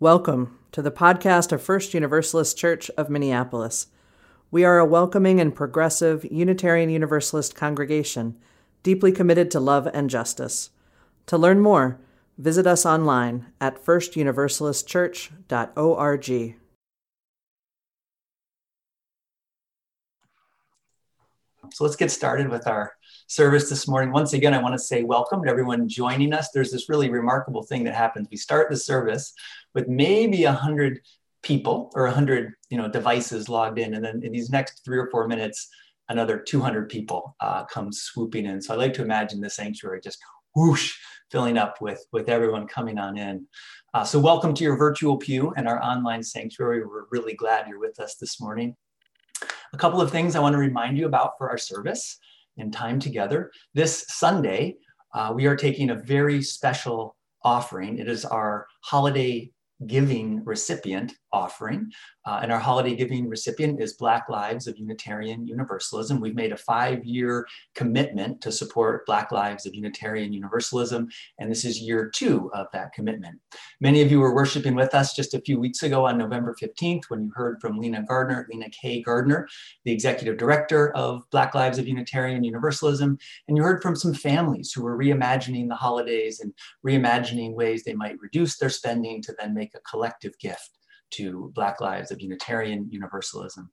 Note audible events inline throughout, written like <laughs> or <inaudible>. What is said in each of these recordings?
Welcome to the podcast of First Universalist Church of Minneapolis. We are a welcoming and progressive Unitarian Universalist congregation, deeply committed to love and justice. To learn more, visit us online at firstuniversalistchurch.org. So let's get started with our service this morning. Once again, I want to say welcome to everyone joining us. There's this really remarkable thing that happens. We start the service with maybe a hundred people or a hundred, you know, devices logged in, and then in these next three or four minutes, another 200 people uh, come swooping in. So I like to imagine the sanctuary just whoosh filling up with with everyone coming on in. Uh, so welcome to your virtual pew and our online sanctuary. We're really glad you're with us this morning. A couple of things I want to remind you about for our service and time together. This Sunday, uh, we are taking a very special offering. It is our holiday giving recipient offering. Uh, and our holiday giving recipient is Black Lives of Unitarian Universalism. We've made a five year commitment to support Black Lives of Unitarian Universalism, and this is year two of that commitment. Many of you were worshiping with us just a few weeks ago on November 15th when you heard from Lena Gardner, Lena K. Gardner, the executive director of Black Lives of Unitarian Universalism, and you heard from some families who were reimagining the holidays and reimagining ways they might reduce their spending to then make a collective gift to Black Lives of Unitarian Universalism.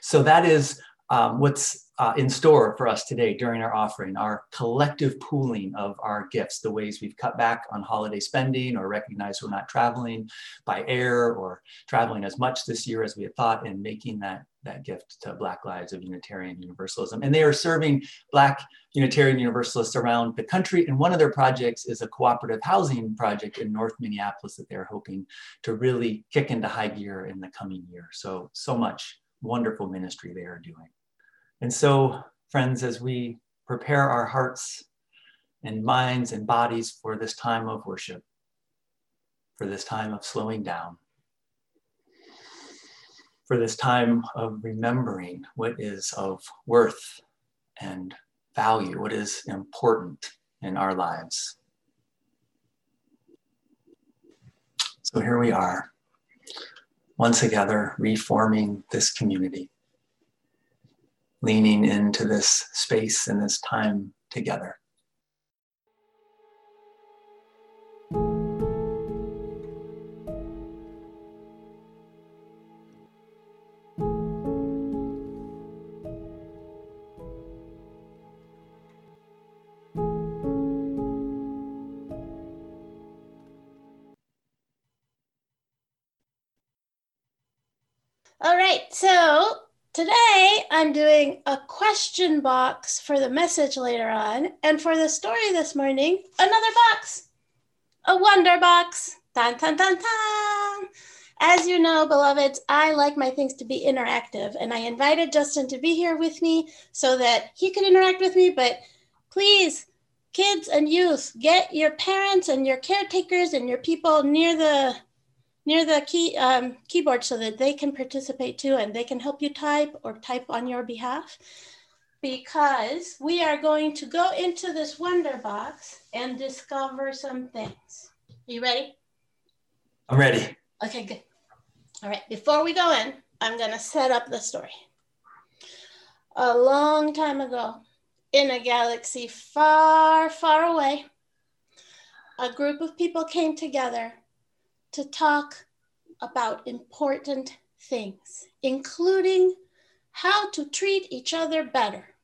So that is um, what's uh, in store for us today during our offering, our collective pooling of our gifts, the ways we've cut back on holiday spending or recognize we're not traveling by air or traveling as much this year as we had thought, and making that, that gift to Black Lives of Unitarian Universalism. And they are serving Black Unitarian Universalists around the country. And one of their projects is a cooperative housing project in North Minneapolis that they're hoping to really kick into high gear in the coming year. So, so much wonderful ministry they are doing. And so, friends, as we prepare our hearts and minds and bodies for this time of worship, for this time of slowing down, for this time of remembering what is of worth and value, what is important in our lives. So here we are, once together, reforming this community leaning into this space and this time together. All right, so Today, I'm doing a question box for the message later on. And for the story this morning, another box, a wonder box. Dun, dun, dun, dun. As you know, beloveds, I like my things to be interactive. And I invited Justin to be here with me so that he could interact with me. But please, kids and youth, get your parents and your caretakers and your people near the near the key um, keyboard so that they can participate too and they can help you type or type on your behalf because we are going to go into this wonder box and discover some things. Are you ready? I'm ready. Okay, good. All right, before we go in, I'm going to set up the story. A long time ago, in a galaxy far, far away, a group of people came together to talk about important things, including how to treat each other better,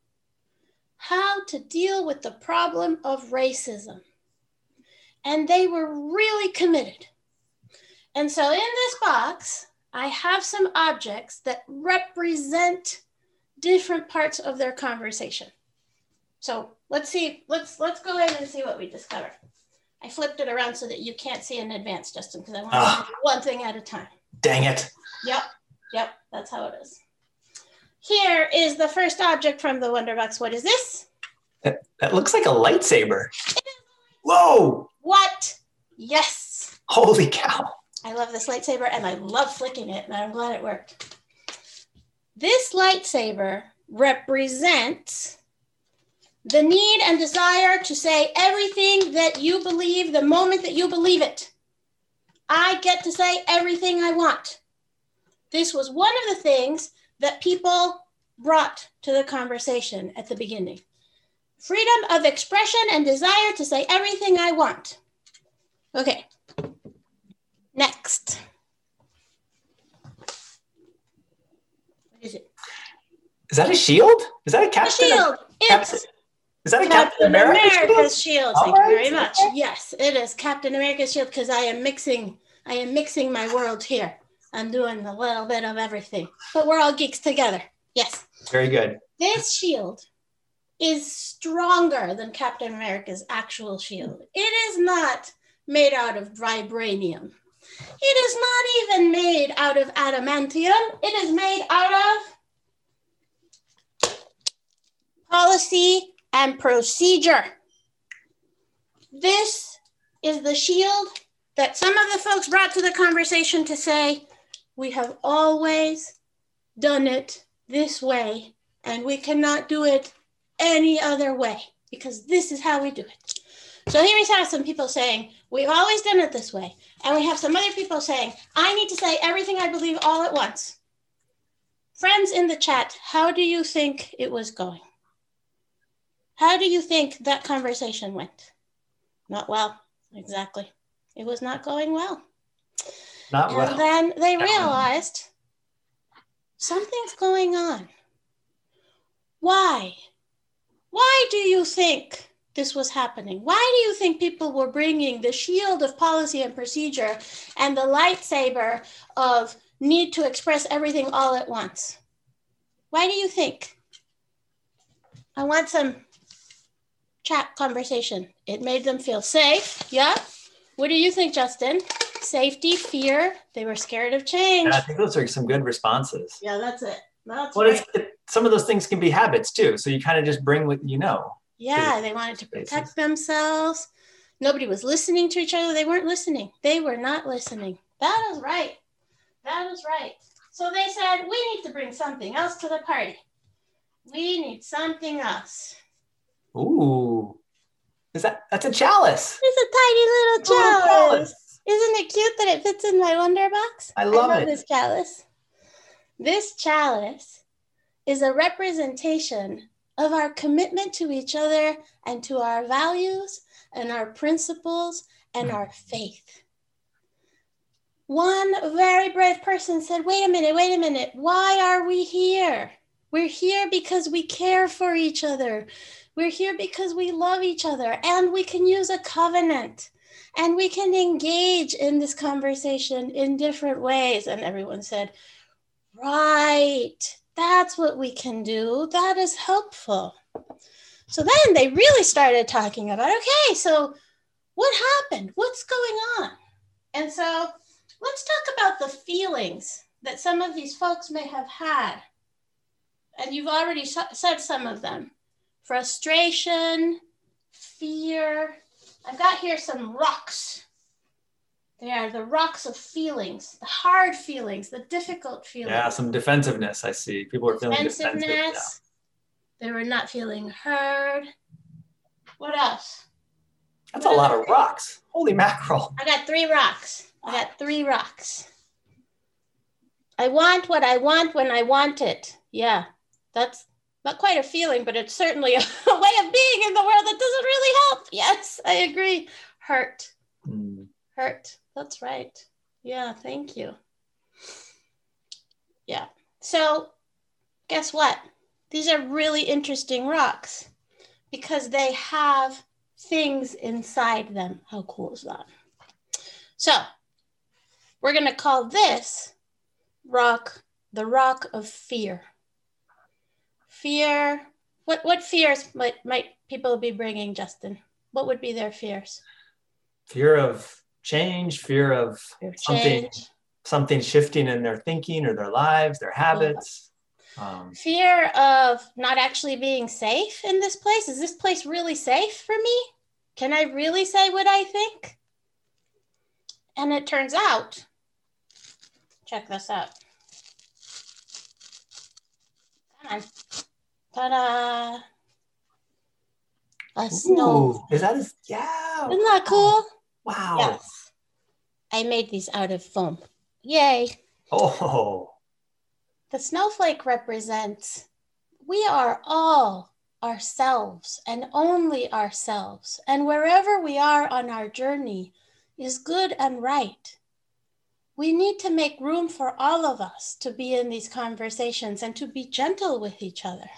how to deal with the problem of racism. And they were really committed. And so in this box, I have some objects that represent different parts of their conversation. So let's see, let's let's go ahead and see what we discover. I flipped it around so that you can't see in advance, Justin, because I want to ah. do one thing at a time. Dang it. Yep, yep, that's how it is. Here is the first object from the Wonderbox. What is this? That, that looks like a lightsaber. Whoa! What? Yes. Holy cow. I love this lightsaber and I love flicking it, and I'm glad it worked. This lightsaber represents the need and desire to say everything that you believe the moment that you believe it. I get to say everything I want. This was one of the things that people brought to the conversation at the beginning freedom of expression and desire to say everything I want. Okay, next. What is it? Is that a shield? Is that a A captain? shield. Captain- It's Is that a Captain Captain America? shield? America's shield. Thank All you very much. okay. Yes, it is Captain America's shield because I am mixing. I am mixing my world here. I'm doing a little bit of everything, but we're all geeks together. Yes, Very good. this shield is stronger than Captain America's actual shield. It is not made out of vibranium. It is not even made out of adamantium. It is made out of policy and procedure. This is the shield that some of the folks brought to the conversation to say, we have always done it this way, and we cannot do it any other way because this is how we do it. So here we have some people saying, we've always done it this way. And we have some other people saying, I need to say everything I believe all at once. Friends in the chat, how do you think it was going? How do you think that conversation went? Not well, exactly. It was not going well. Not And well. then they realized something's going on. Why? Why do you think this was happening? Why do you think people were bringing the shield of policy and procedure and the lightsaber of need to express everything all at once? Why do you think? I want some chat conversation. It made them feel safe. Yeah. What do you think, Justin? Safety, fear. They were scared of change. And I think those are some good responses. Yeah, that's it. That's Well, right. it's, it, some of those things can be habits too. So you kind of just bring what you know. Yeah, they wanted to protect themselves. Nobody was listening to each other. They weren't listening. They were not listening. That is right. That is right. So they said, we need to bring something else to the party. We need something else. Ooh, is that that's a chalice? It's a tiny little chalice. chalice. Isn't it cute that it fits in my wonder box? I love it. this chalice. This chalice is a representation of our commitment to each other and to our values and our principles and our faith. One very brave person said, Wait a minute, wait a minute. Why are we here? We're here because we care for each other. We're here because we love each other and we can use a covenant and we can engage in this conversation in different ways. And everyone said, Right, that's what we can do. That is helpful. So then they really started talking about okay, so what happened? What's going on? And so let's talk about the feelings that some of these folks may have had. And you've already said some of them frustration, fear. I've got here some rocks. They are the rocks of feelings, the hard feelings, the difficult feelings. Yeah, some defensiveness. I see people are feeling defensive. Yeah. defensiveness. They were not feeling heard. What else? That's a lot of rocks. Holy mackerel! I got three rocks. I got three rocks. I want what I want when I want it. Yeah, that's not quite a feeling, but it's certainly a, <laughs> a way of being in the world that doesn't really help. Yes, I agree. Hurt, Hmm. hurt. That's right. Yeah, thank you. Yeah. So, guess what? These are really interesting rocks because they have things inside them. How cool is that? So, we're going to call this rock the rock of fear. Fear. What what fears might might people be bringing, Justin? What would be their fears? Fear of change, fear of of Something. something shifting in their thinking or their lives, their habits. Um, Fear of not actually being safe in this place. Is this place really safe for me? Can I really say what I think? And it turns out, check this out. Come on. Ta-da. A snow. ooh, is that a Yeah. Isn't that cool? Wow. Yes. I made these out of foam. Yay. Oh, The snowflake represents we are all ourselves and only ourselves. And wherever we are on our journey is good and right. We need to make room for all of us to be in these conversations and to be gentle with each other.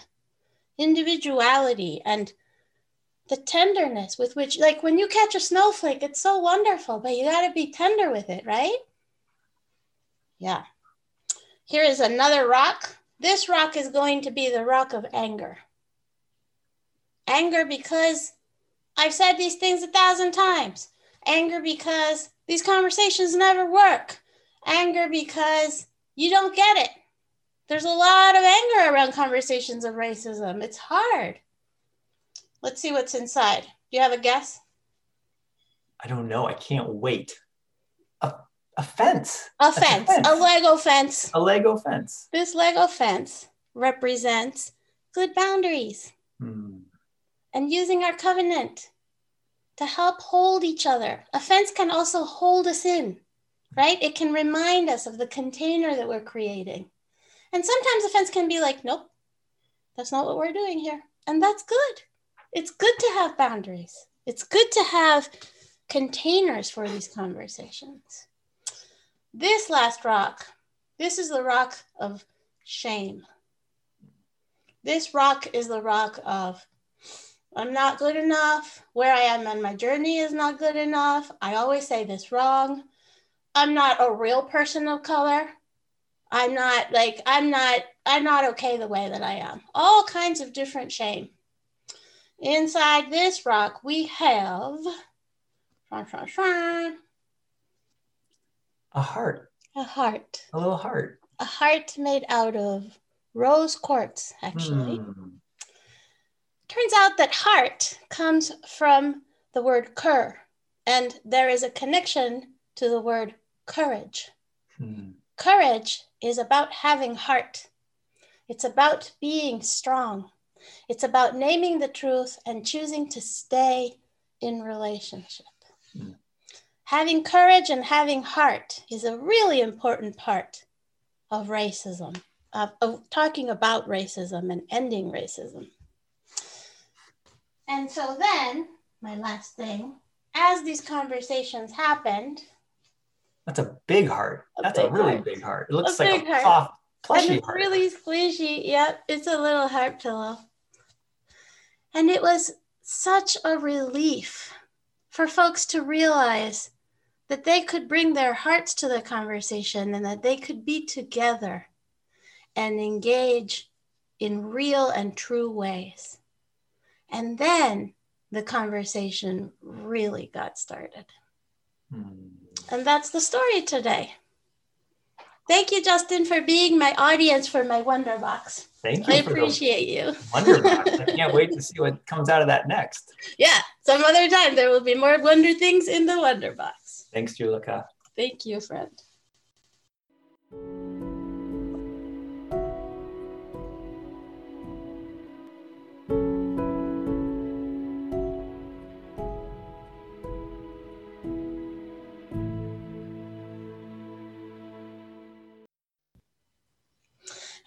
Individuality and the tenderness with which, like when you catch a snowflake, it's so wonderful, but you got to be tender with it, right? Yeah. Here is another rock. This rock is going to be the rock of anger. Anger because I've said these things a thousand times. Anger because these conversations never work. Anger because you don't get it. There's a lot of anger around conversations of racism. It's hard. Let's see what's inside. Do you have a guess? I don't know. I can't wait. A, a fence. A That's fence, a Lego fence. A Lego fence. This Lego fence represents good boundaries Hmm. and using our covenant to help hold each other. A fence can also hold us in, right? It can remind us of the container that we're creating. And sometimes a fence can be like, nope, that's not what we're doing here. And that's good. It's good to have boundaries, it's good to have containers for these conversations. This last rock, this is the rock of shame. This rock is the rock of I'm not good enough. Where I am on my journey is not good enough. I always say this wrong. I'm not a real person of color. I'm not like I'm not I'm not okay the way that I am. All kinds of different shame. Inside this rock we have a heart. A heart. A little heart. A heart made out of rose quartz actually. Hmm. Turns out that heart comes from the word cur, and there is a connection to the word courage. Hmm. Courage is about having heart, it's about being strong, it's about naming the truth and choosing to stay in relationship. Hmm. Having courage and having heart is a really important part of racism, of, of talking about racism and ending racism. And so then, my last thing, as these conversations happened, That's a big heart. A That's a really heart. big heart. It looks A like big a heart. soft, and plushy it's heart. really squishy. Yep, it's a little heart pillow. And it was such a relief for folks to realize that they could bring their hearts to the conversation and that they could be together and engage in real and true ways. And then the conversation really got started. Hmm. And that's the story today. Thank you, Justin, for being my audience for my Wonder Box. Thank you I appreciate you. wonder box. <laughs> I can't wait to see what comes out of that next. Yeah, some other time there will be more wonder things in the Wonder Box. Thanks, Julika. Thank you, friend.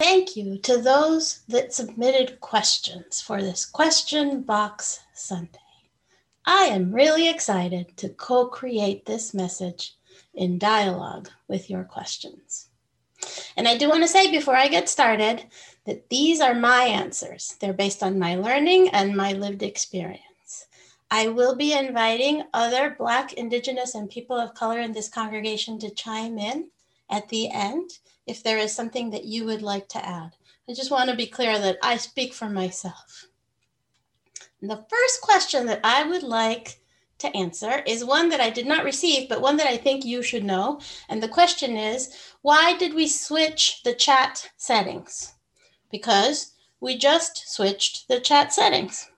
Thank you to those that submitted questions for this Question Box Sunday. I am really excited to co create this message in dialogue with your questions. And I do want to say before I get started that these are my answers. They're based on my learning and my lived experience. I will be inviting other Black, Indigenous, and people of color in this congregation to chime in at the end if there is something that you would like to add. I just want to be clear that I speak for myself. And the first question that I would like to answer is one that I did not receive, but one that I think you should know. And the question is why did we switch the chat settings? Because we just switched the chat settings.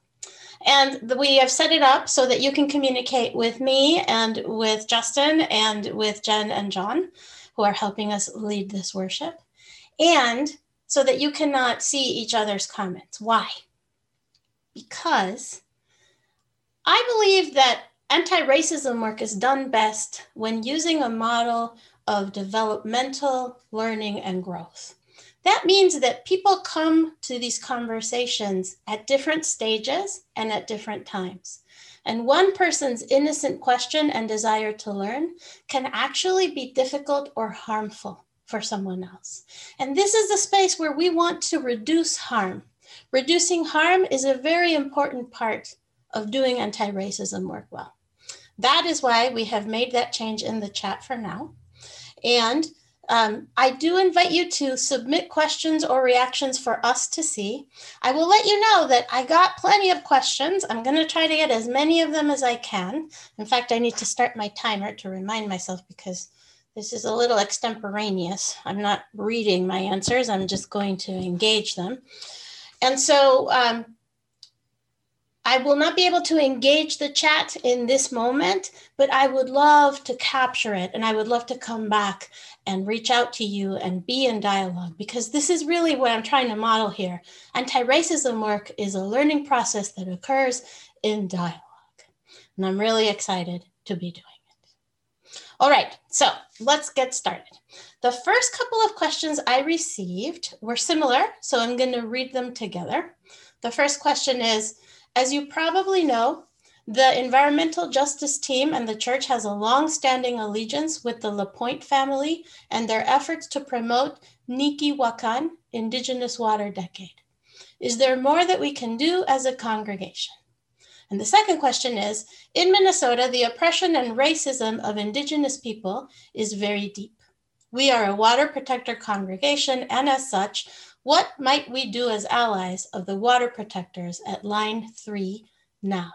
And we have set it up so that you can communicate with me and with Justin and with Jen and John, who are helping us lead this worship, and so that you cannot see each other's comments. Why? because I believe that anti racism work is done best when using a model of developmental learning and growth. That means that people come to these conversations at different stages and at different times. And one person's innocent question and desire to learn can actually be difficult or harmful for someone else. And this is the space where we want to reduce harm. Reducing harm is a very important part of doing anti racism work well. That is why we have made that change in the chat for now. And um, I do invite you to submit questions or reactions for us to see. I will let you know that I got plenty of questions. I'm going to try to get as many of them as I can. In fact, I need to start my timer to remind myself because this is a little extemporaneous. I'm not reading my answers, I'm just going to engage them. And so um, I will not be able to engage the chat in this moment, but I would love to capture it and I would love to come back and reach out to you and be in dialogue because this is really what I'm trying to model here. Anti racism work is a learning process that occurs in dialogue. And I'm really excited to be doing it. All right, so let's get started. The first couple of questions I received were similar, so I'm going to read them together. The first question is As you probably know, the environmental justice team and the church has a long-standing allegiance with the LaPointe family and their efforts to promote Niki Wakan, Indigenous Water Decade. Is there more that we can do as a congregation? And the second question is, in Minnesota, the oppression and racism of Indigenous people is very deep. We are a water protector congregation, and as such, what might we do as allies of the water protectors at line three now?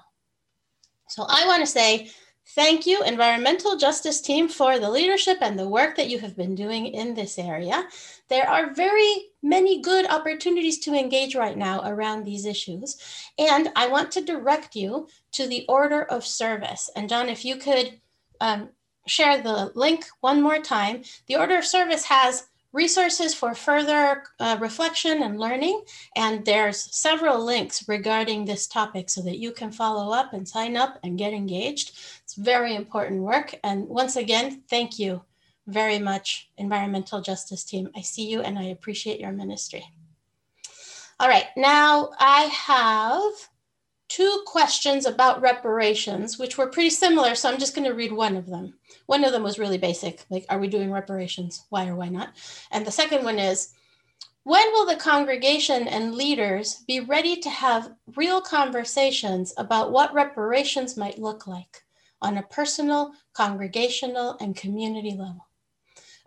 So I want to say thank you, Environmental Justice Team, for the leadership and the work that you have been doing in this area. There are very many good opportunities to engage right now around these issues. And I want to direct you to the order of service. And John, if you could um, share the link one more time, the order of service has resources for further uh, reflection and learning. And there's several links regarding this topic so that you can follow up and sign up and get engaged. It's very important work. And once again, thank you very much, Environmental Justice Team. I see you and I appreciate your ministry. All right, now I have two questions about reparations, which were pretty similar. So I'm just going to read one of them. One of them was really basic, like, are we doing reparations? Why or why not? And the second one is, when will the congregation and leaders be ready to have real conversations about what reparations might look like on a personal, congregational, and community level?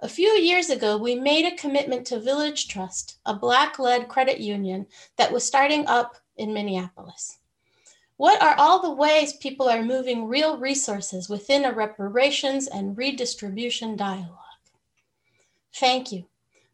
A few years ago, we made a commitment to Village Trust, a Black led credit union that was starting up in Minneapolis. What are all the ways people are moving real resources within a reparations and redistribution dialogue? Thank you.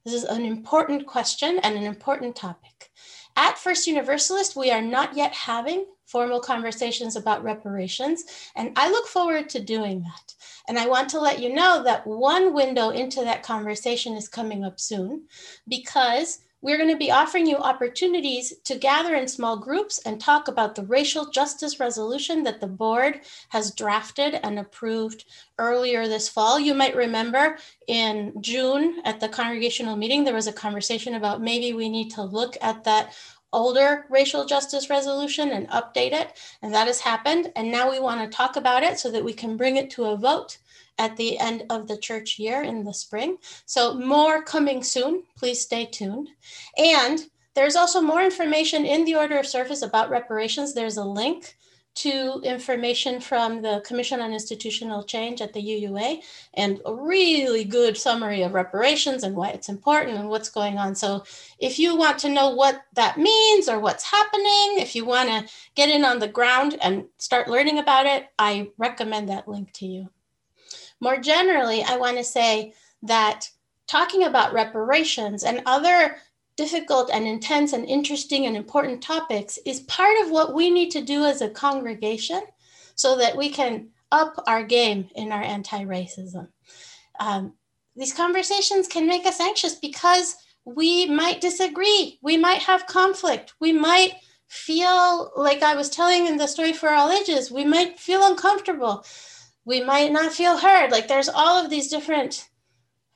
This is an important question and an important topic. At First Universalist, we are not yet having formal conversations about reparations, and I look forward to doing that. And I want to let you know that one window into that conversation is coming up soon because we're going to be offering you opportunities to gather in small groups and talk about the racial justice resolution that the board has drafted and approved earlier this fall. You might remember in June at the congregational meeting, there was a conversation about maybe we need to look at that older racial justice resolution and update it. And that has happened. And now we want to talk about it so that we can bring it to a vote at the end of the church year in the spring. So, more coming soon. Please stay tuned. And there's also more information in the order of service about reparations. There's a link to information from the Commission on Institutional Change at the UUA and a really good summary of reparations and why it's important and what's going on. So, if you want to know what that means or what's happening, if you want to get in on the ground and start learning about it, I recommend that link to you. More generally, I want to say that talking about reparations and other difficult and intense and interesting and important topics is part of what we need to do as a congregation so that we can up our game in our anti racism. Um, these conversations can make us anxious because we might disagree, we might have conflict, we might feel like I was telling in the story for all ages, we might feel uncomfortable. We might not feel heard. Like there's all of these different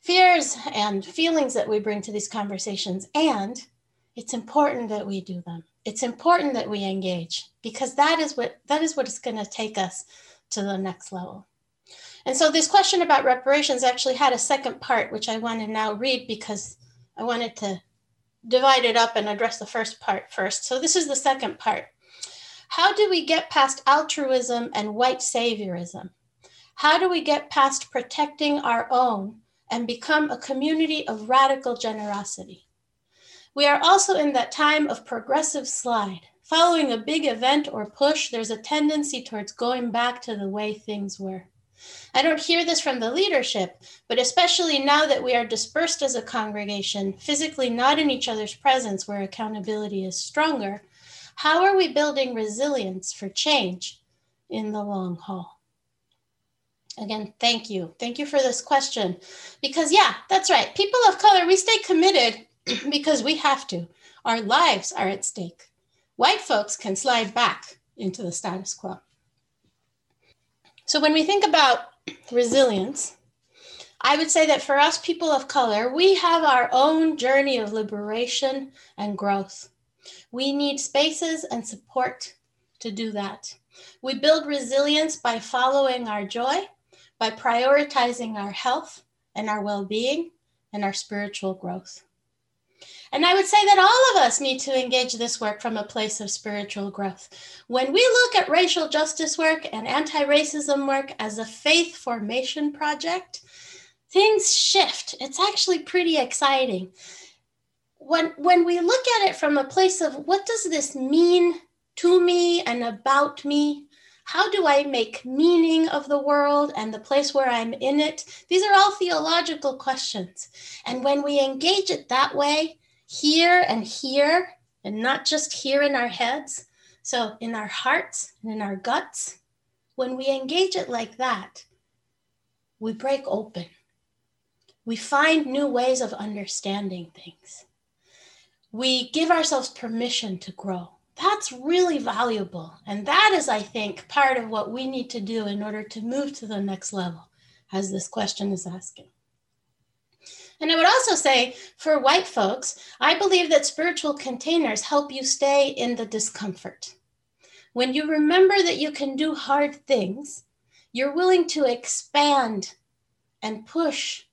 fears and feelings that we bring to these conversations. And it's important that we do them. It's important that we engage because that is what that is what is going to take us to the next level. And so this question about reparations actually had a second part, which I want to now read because I wanted to divide it up and address the first part first. So this is the second part. How do we get past altruism and white saviorism? How do we get past protecting our own and become a community of radical generosity? We are also in that time of progressive slide. Following a big event or push, there's a tendency towards going back to the way things were. I don't hear this from the leadership, but especially now that we are dispersed as a congregation, physically not in each other's presence where accountability is stronger, how are we building resilience for change in the long haul? Again, thank you. Thank you for this question. Because, yeah, that's right. People of color, we stay committed <clears throat> because we have to. Our lives are at stake. White folks can slide back into the status quo. So when we think about <clears throat> resilience, I would say that for us people of color, we have our own journey of liberation and growth. We need spaces and support to do that. We build resilience by following our joy, by prioritizing our health and our well being and our spiritual growth. And I would say that all of us need to engage this work from a place of spiritual growth. When we look at racial justice work and anti racism work as a faith formation project, things shift. It's actually pretty exciting. When, when we look at it from a place of what does this mean to me and about me, how do I make meaning of the world and the place where I'm in it? These are all theological questions. And when we engage it that way, here and here, and not just here in our heads. So, in our hearts and in our guts, when we engage it like that, we break open. We find new ways of understanding things. We give ourselves permission to grow. That's really valuable. And that is, I think, part of what we need to do in order to move to the next level, as this question is asking. And I would also say for white folks, I believe that spiritual containers help you stay in the discomfort. When you remember that you can do hard things, you're willing to expand and push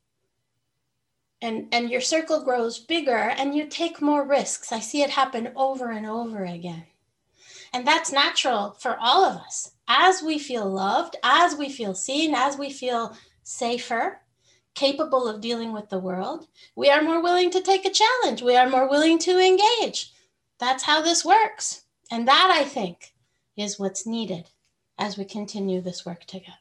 and and your circle grows bigger and you take more risks i see it happen over and over again and that's natural for all of us as we feel loved as we feel seen as we feel safer capable of dealing with the world, we are more willing to take a challenge. We are more willing to engage. That's how this works. And that, I think, is what's needed as we continue this work together.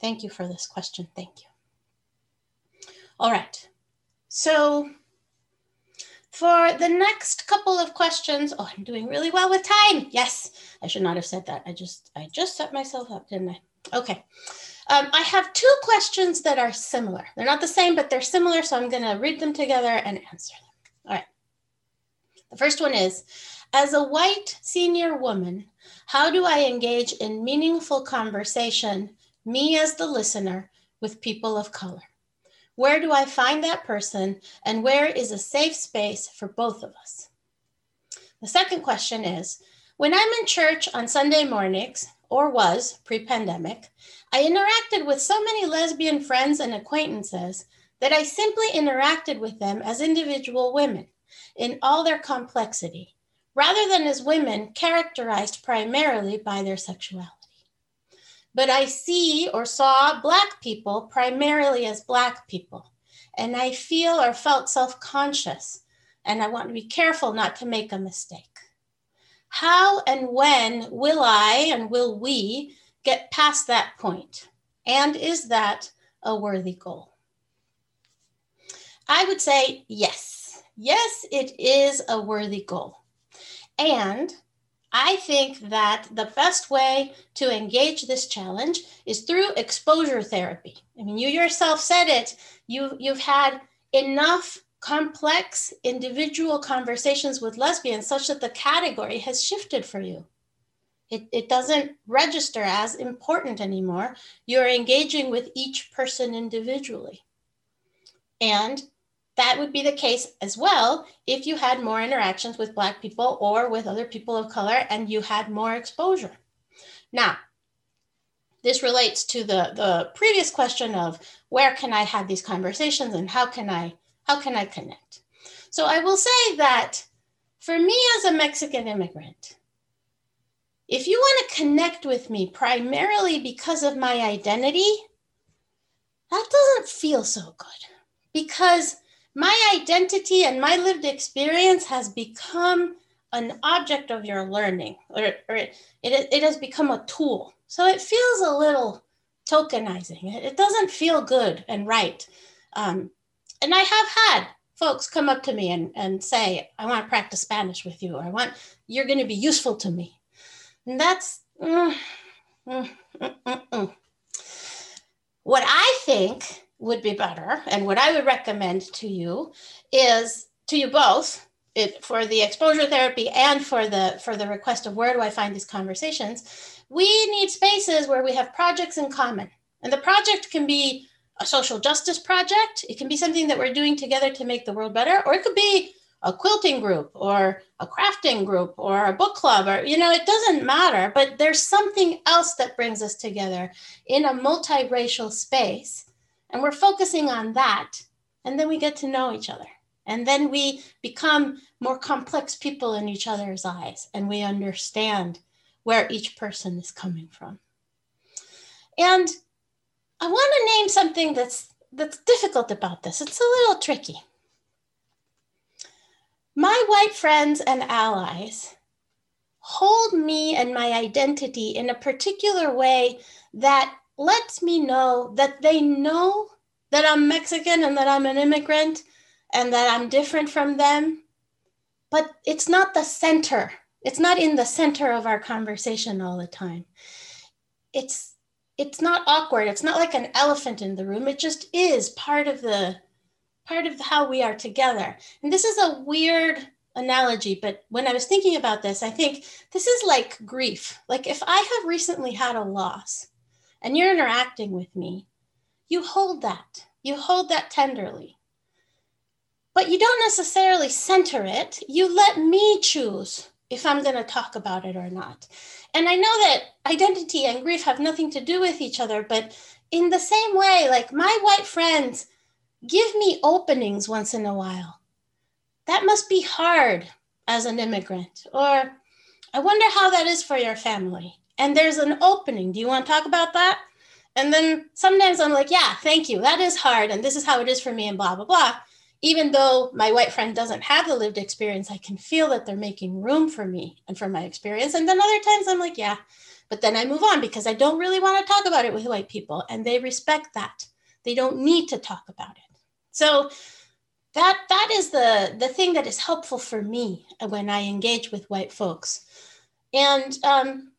Thank you for this question. Thank you. All right. So, for the next couple of questions, oh, I'm doing really well with time. Yes, I should not have said that. I just I just set myself up, didn't I? Okay. Um, I have two questions that are similar. They're not the same, but they're similar. So I'm going to read them together and answer them. All right. The first one is As a white senior woman, how do I engage in meaningful conversation, me as the listener, with people of color? Where do I find that person, and where is a safe space for both of us? The second question is When I'm in church on Sunday mornings, or was pre pandemic, I interacted with so many lesbian friends and acquaintances that I simply interacted with them as individual women in all their complexity, rather than as women characterized primarily by their sexuality. But I see or saw Black people primarily as Black people, and I feel or felt self conscious, and I want to be careful not to make a mistake. How and when will I and will we get past that point? And is that a worthy goal? I would say yes. Yes, it is a worthy goal. And I think that the best way to engage this challenge is through exposure therapy. I mean, you yourself said it. You, you've had enough complex individual conversations with lesbians such that the category has shifted for you. It, it doesn't register as important anymore. You're engaging with each person individually. And that would be the case as well if you had more interactions with Black people or with other people of color and you had more exposure. Now, this relates to the, the previous question of where can I have these conversations and how can I how can I connect? So I will say that for me as a Mexican immigrant, if you want to connect with me primarily because of my identity, that doesn't feel so good because my identity and my lived experience has become an object of your learning or, or it, it, has become a tool. So it feels a little tokenizing. It, it doesn't feel good and right. Um, and I have had folks come up to me and, and say, I want to practice Spanish with you, or I want, you're going to be useful to me. And that's, mm, mm, mm, what I think would be better, and what I would recommend to you is to you both, it, for the exposure therapy and for the for the request of where do I find these conversations, we need spaces where we have projects in common. And the project can be a social justice project. It can be something that we're doing together to make the world better, or it could be a quilting group or a crafting group or a book club or you know it doesn't matter but there's something else that brings us together in a multiracial space and we're focusing on that and then we get to know each other and then we become more complex people in each other's eyes and we understand where each person is coming from and I want to name something that's that's difficult about this. It's a little tricky. My white friends and allies hold me and my identity in a particular way that lets me know that they know that I'm Mexican and that I'm an immigrant and that I'm different from them. But it's not the center. It's not in the center of our conversation all the time. It's it's not awkward it's not like an elephant in the room it just is part of the part of how we are together and this is a weird analogy but when i was thinking about this i think this is like grief like if i have recently had a loss and you're interacting with me you hold that you hold that tenderly but you don't necessarily center it you let me choose if i'm going to talk about it or not and I know that identity and grief have nothing to do with each other, but in the same way, like my white friends give me openings once in a while. That must be hard as an immigrant. Or I wonder how that is for your family. And there's an opening. Do you want to talk about that? And then sometimes I'm like, yeah, thank you. That is hard. And this is how it is for me, and blah, blah, blah even though my white friend doesn't have the lived experience, I can feel that they're making room for me and for my experience. And then other times I'm like, yeah, but then I move on because I don't really want to talk about it with white people and they respect that. They don't need to talk about it. So that that is the the thing that is helpful for me when I engage with white folks. And um,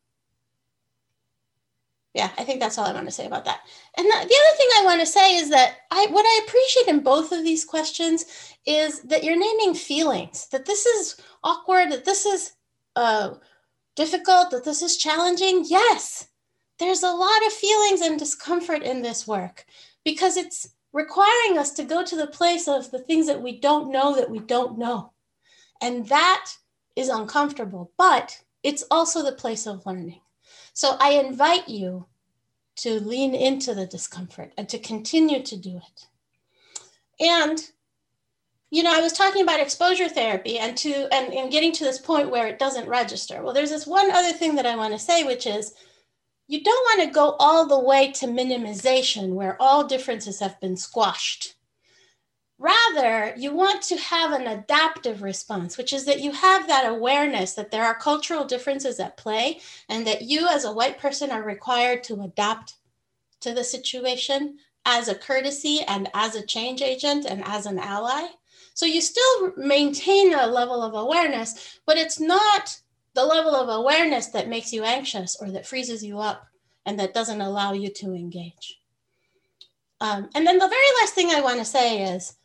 yeah, I think that's all I want to say about that. And the, the other thing I want to say is that I what I appreciate in both of these questions is that you're naming feelings. That this is awkward. That this is uh, difficult. That this is challenging. Yes, there's a lot of feelings and discomfort in this work because it's requiring us to go to the place of the things that we don't know that we don't know, and that is uncomfortable. But it's also the place of learning. So I invite you to lean into the discomfort and to continue to do it. And you know, I was talking about exposure therapy and to and, and getting to this point where it doesn't register. Well, there's this one other thing that I want to say, which is you don't want to go all the way to minimization where all differences have been squashed. Rather, you want to have an adaptive response, which is that you have that awareness that there are cultural differences at play and that you, as a white person, are required to adapt to the situation as a courtesy and as a change agent and as an ally. So you still maintain a level of awareness, but it's not the level of awareness that makes you anxious or that freezes you up and that doesn't allow you to engage. Um, and then the very last thing I want to say is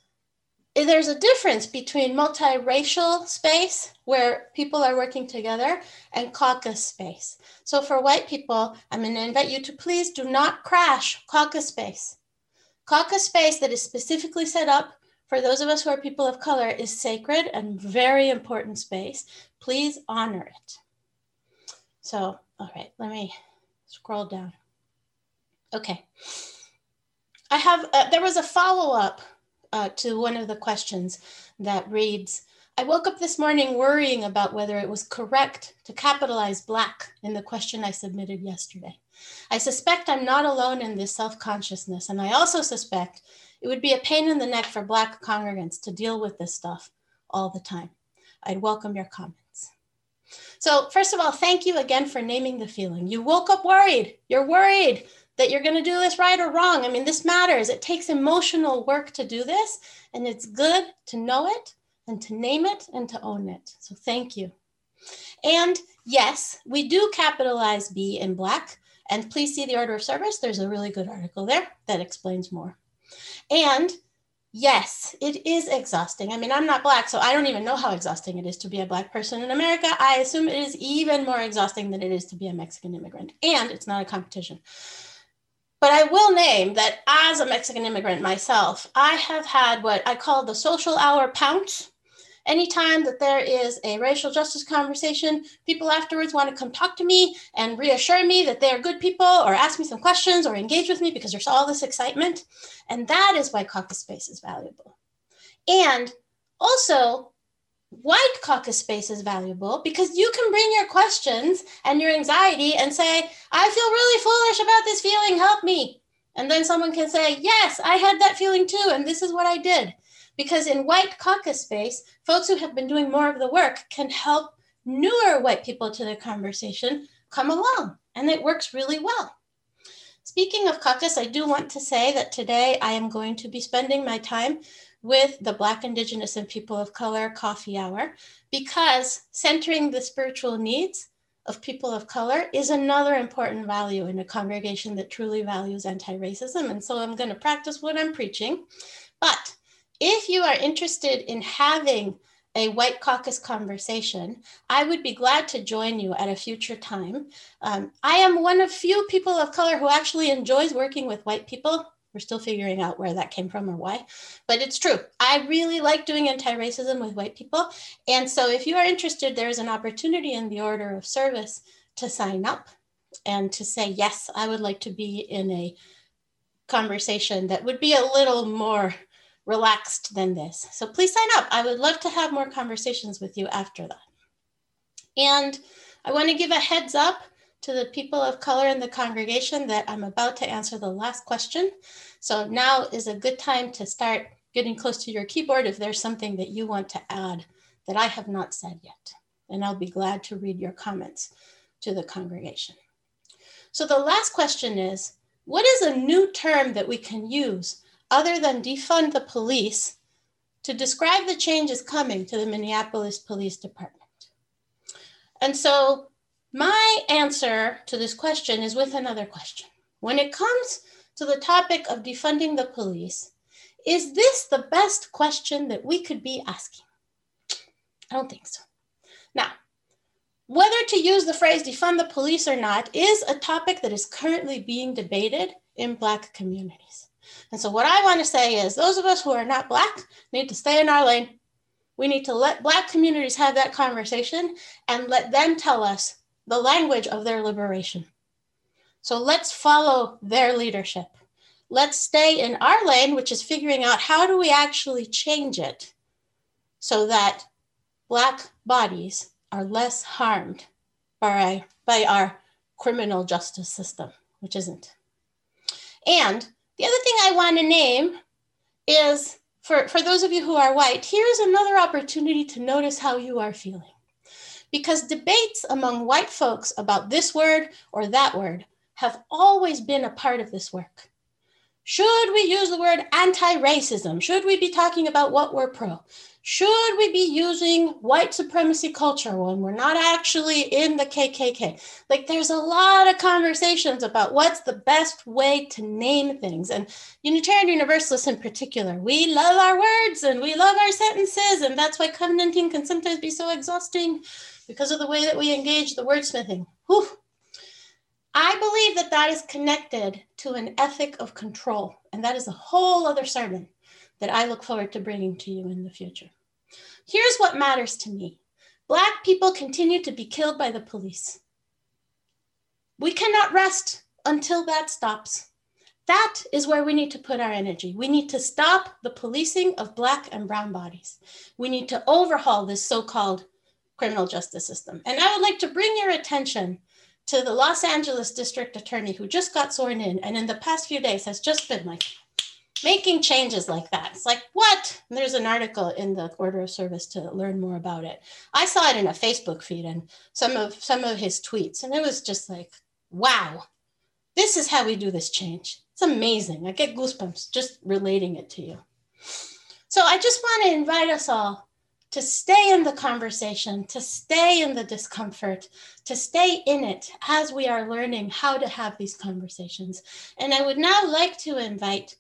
there's a difference between multiracial space where people are working together and caucus space. So for white people, I'm going to invite you to please do not crash caucus space. Caucus space that is specifically set up for those of us who are people of color is sacred and very important space. Please honor it. So, all right, let me scroll down. Okay. I have, uh, there was a follow up uh, to one of the questions that reads I woke up this morning worrying about whether it was correct to capitalize Black in the question I submitted yesterday. I suspect I'm not alone in this self consciousness, and I also suspect it would be a pain in the neck for Black congregants to deal with this stuff all the time. I'd welcome your comments. So, first of all, thank you again for naming the feeling. You woke up worried. You're worried that you're going to do this right or wrong. I mean, this matters. It takes emotional work to do this, and it's good to know it and to name it and to own it. So, thank you. And yes, we do capitalize B in black. And please see the order of service. There's a really good article there that explains more. And yes, it is exhausting. I mean, I'm not Black, so I don't even know how exhausting it is to be a Black person in America. I assume it is even more exhausting than it is to be a Mexican immigrant. And it's not a competition. But I will name that as a Mexican immigrant myself, I have had what I call the social hour pounce anytime that there is a racial justice conversation, people afterwards want to come talk to me and reassure me that they are good people or ask me some questions or engage with me because there's all this excitement. And that is why caucus space is valuable. And also, white caucus space is valuable because you can bring your questions and your anxiety and say, I feel really foolish about this feeling, help me. And then someone can say, Yes, I had that feeling too, and this is what I did. Because in white caucus space, folks who have been doing more of the work can help newer white people to the conversation come along, and it works really well. Speaking of caucus, I do want to say that today I am going to be spending my time with the Black, Indigenous, and People of Color Coffee Hour because centering the spiritual needs of people of color is another important value in a congregation that truly values anti racism. And so I'm going to practice what I'm preaching. But if you are interested in having a White Caucus conversation, I would be glad to join you at a future time. Um, I am one of few people of color who actually enjoys working with white people. We're still figuring out where that came from or why, but it's true. I really like doing anti racism with white people. And so if you are interested, there's an opportunity in the order of service to sign up and to say, yes, I would like to be in a conversation that would be a little more relaxed than this. So please sign up. I would love to have more conversations with you after that. And I want to give a heads up to the people of color in the congregation that I'm about to answer the last question. So now is a good time to start getting close to your keyboard if there's something that you want to add that I have not said yet. And I'll be glad to read your comments to the congregation. So the last question is, what is a new term that we can use other than defund the police to describe the changes coming to the Minneapolis Police Department. And so my answer to this question is with another question. When it comes to the topic of defunding the police, is this the best question that we could be asking? I don't think so. Now, whether to use the phrase defund the police or not is a topic that is currently being debated in Black communities. And so, what I want to say is those of us who are not Black need to stay in our lane. We need to let Black communities have that conversation and let them tell us the language of their liberation. So, let's follow their leadership. Let's stay in our lane, which is figuring out how do we actually change it so that Black bodies are less harmed by, by our criminal justice system, which isn't. And the other thing I want to name is for, for those of you who are white, here's another opportunity to notice how you are feeling. Because debates among white folks about this word or that word have always been a part of this work. Should we use the word anti racism? Should we be talking about what we're pro? Should we be using white supremacy culture when we're not actually in the KKK? Like, there's a lot of conversations about what's the best way to name things. And Unitarian Universalists in particular, we love our words and we love our sentences. And that's why covenanting can sometimes be so exhausting because of the way that we engage the wordsmithing. Whew. I believe that that is connected to an ethic of control. And that is a whole other sermon that I look forward to bringing to you in the future. Here's what matters to me Black people continue to be killed by the police. We cannot rest until that stops. That is where we need to put our energy. We need to stop the policing of Black and Brown bodies. We need to overhaul this so called criminal justice system. And I would like to bring your attention to the Los Angeles district attorney who just got sworn in and in the past few days has just been like, making changes like that. It's like, what? And there's an article in the order of service to learn more about it. I saw it in a Facebook feed and some of some of his tweets, and it was just like, wow, this is how we do this change. It's amazing. I get goosebumps just relating it to you. So I just want to invite us all to stay in the conversation, to stay in the discomfort, to stay in it as we are learning how to have these conversations. And I would now like to invite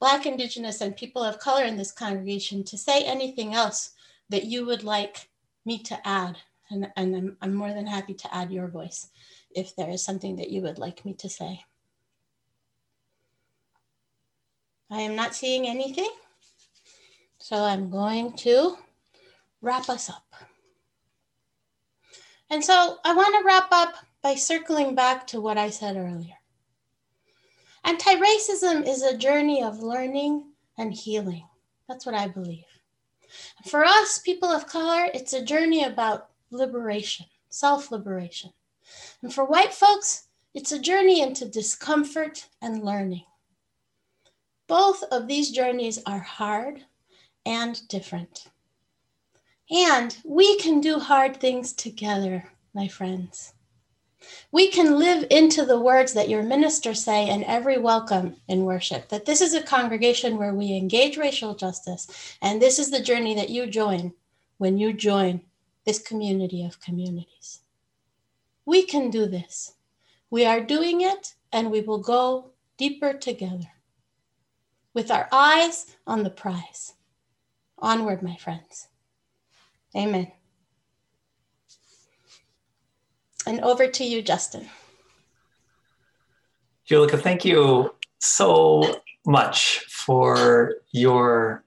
Black, Indigenous, and people of color in this congregation to say anything else that you would like me to add. And, and I'm, I'm more than happy to add your voice if there is something that you would like me to say. I am not seeing anything. So I'm going to wrap us up. And so I want to wrap up by circling back to what I said earlier. Anti racism is a journey of learning and healing. That's what I believe. For us, people of color, it's a journey about liberation, self liberation. And for white folks, it's a journey into discomfort and learning. Both of these journeys are hard and different. And we can do hard things together, my friends. We can live into the words that your ministers say in every welcome in worship that this is a congregation where we engage racial justice, and this is the journey that you join when you join this community of communities. We can do this. We are doing it, and we will go deeper together with our eyes on the prize. Onward, my friends. Amen. And over to you, Justin. Julika, thank you so much for your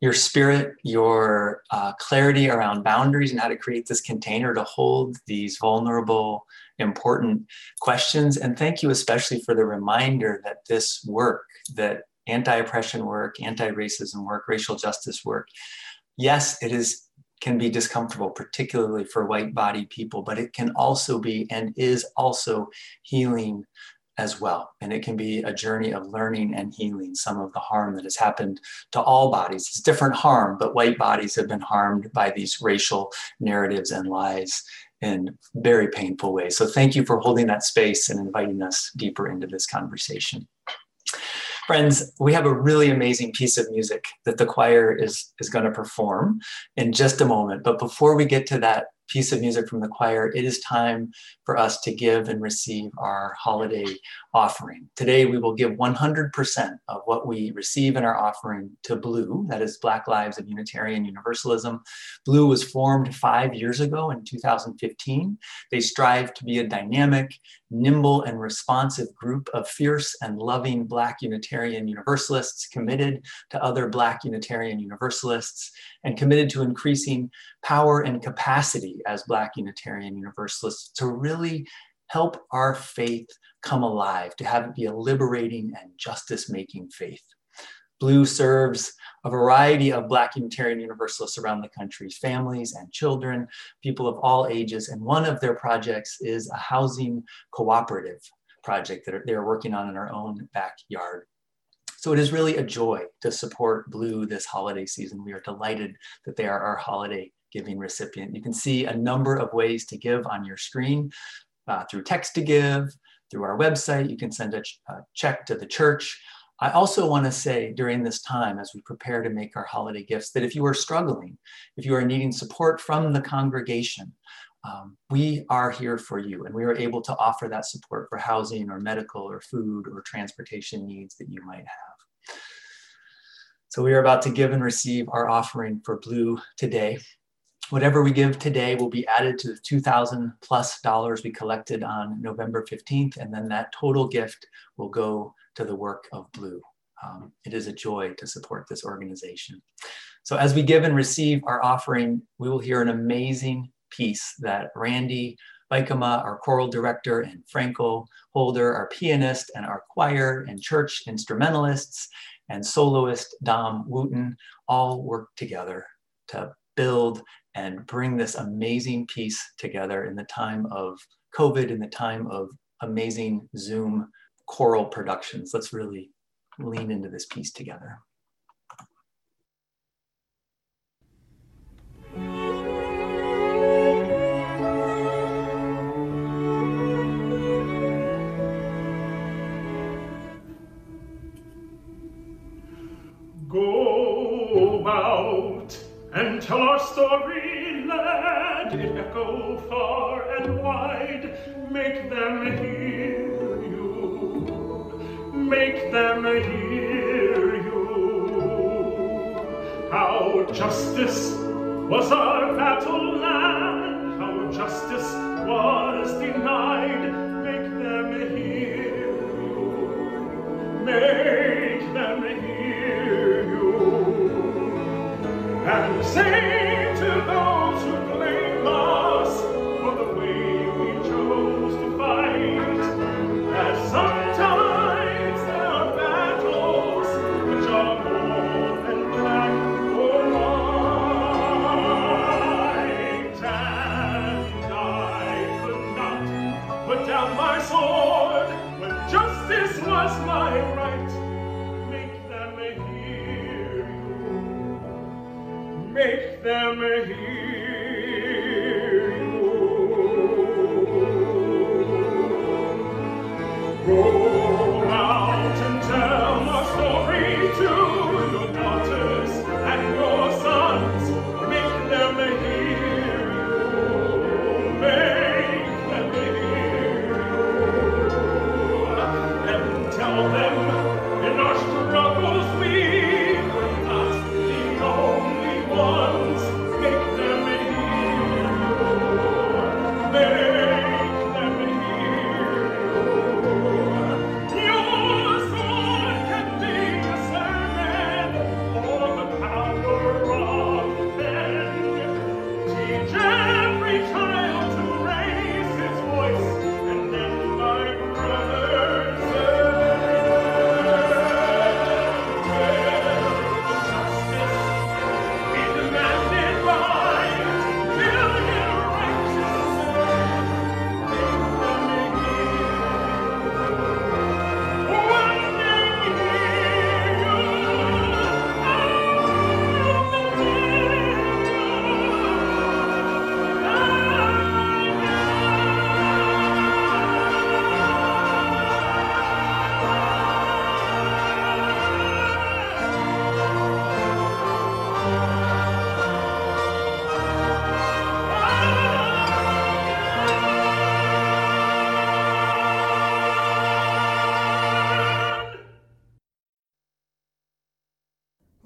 your spirit, your uh, clarity around boundaries and how to create this container to hold these vulnerable, important questions. And thank you especially for the reminder that this work, that anti oppression work, anti racism work, racial justice work, yes, it is can be discomfortable, particularly for white body people, but it can also be and is also healing as well. And it can be a journey of learning and healing some of the harm that has happened to all bodies. It's different harm, but white bodies have been harmed by these racial narratives and lies in very painful ways. So thank you for holding that space and inviting us deeper into this conversation. Friends, we have a really amazing piece of music that the choir is, is going to perform in just a moment. But before we get to that piece of music from the choir, it is time for us to give and receive our holiday offering. Today, we will give 100% of what we receive in our offering to BLUU, that is Black Lives of Unitarian Universalism. BLUU was formed five years ago in 2015. They strive to be a dynamic, nimble, and responsive group of fierce and loving Black Unitarian Universalists committed to other Black Unitarian Universalists and committed to increasing power and capacity as Black Unitarian Universalists to really help our faith come alive, to have it be a liberating and justice making faith. BLUU serves a variety of Black Unitarian Universalists around the country, families and children, people of all ages. And one of their projects is a housing cooperative project that they're working on in our own backyard. So it is really a joy to support BLUU this holiday season. We are delighted that they are our holiday giving recipient. You can see a number of ways to give on your screen uh, through text to give, through our website. You can send a, ch- a check to the church. I also want to say during this time, as we prepare to make our holiday gifts, that if you are struggling, if you are needing support from the congregation, um, we are here for you and we are able to offer that support for housing or medical or food or transportation needs that you might have. So we are about to give and receive our offering for BLUU today. Whatever we give today will be added to the 2000 plus dollars we collected on November 15th, and then that total gift will go to the work of BLUU. Um, it is a joy to support this organization. So as we give and receive our offering, we will hear an amazing piece that Randy Bikema, our choral director, and Franco Holder, our pianist, and our choir and church instrumentalists, and soloist Dom Wooten all work together to build and bring this amazing piece together in the time of COVID, in the time of amazing Zoom choral productions. Let's really lean into this piece together. Justice was our battle land, how justice was denied. Make them hear you, make them hear you. And say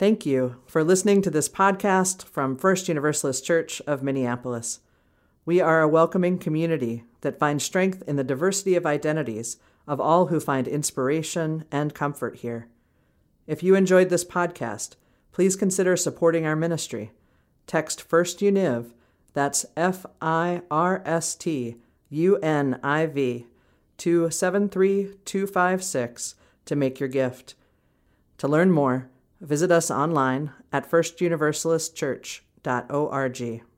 Thank you for listening to this podcast from First Universalist Church of Minneapolis. We are a welcoming community that finds strength in the diversity of identities of all who find inspiration and comfort here. If you enjoyed this podcast, please consider supporting our ministry. Text First Univ, that's F I R S T U N I V, to 73256 to make your gift. To learn more, visit us online at firstuniversalistchurch.org.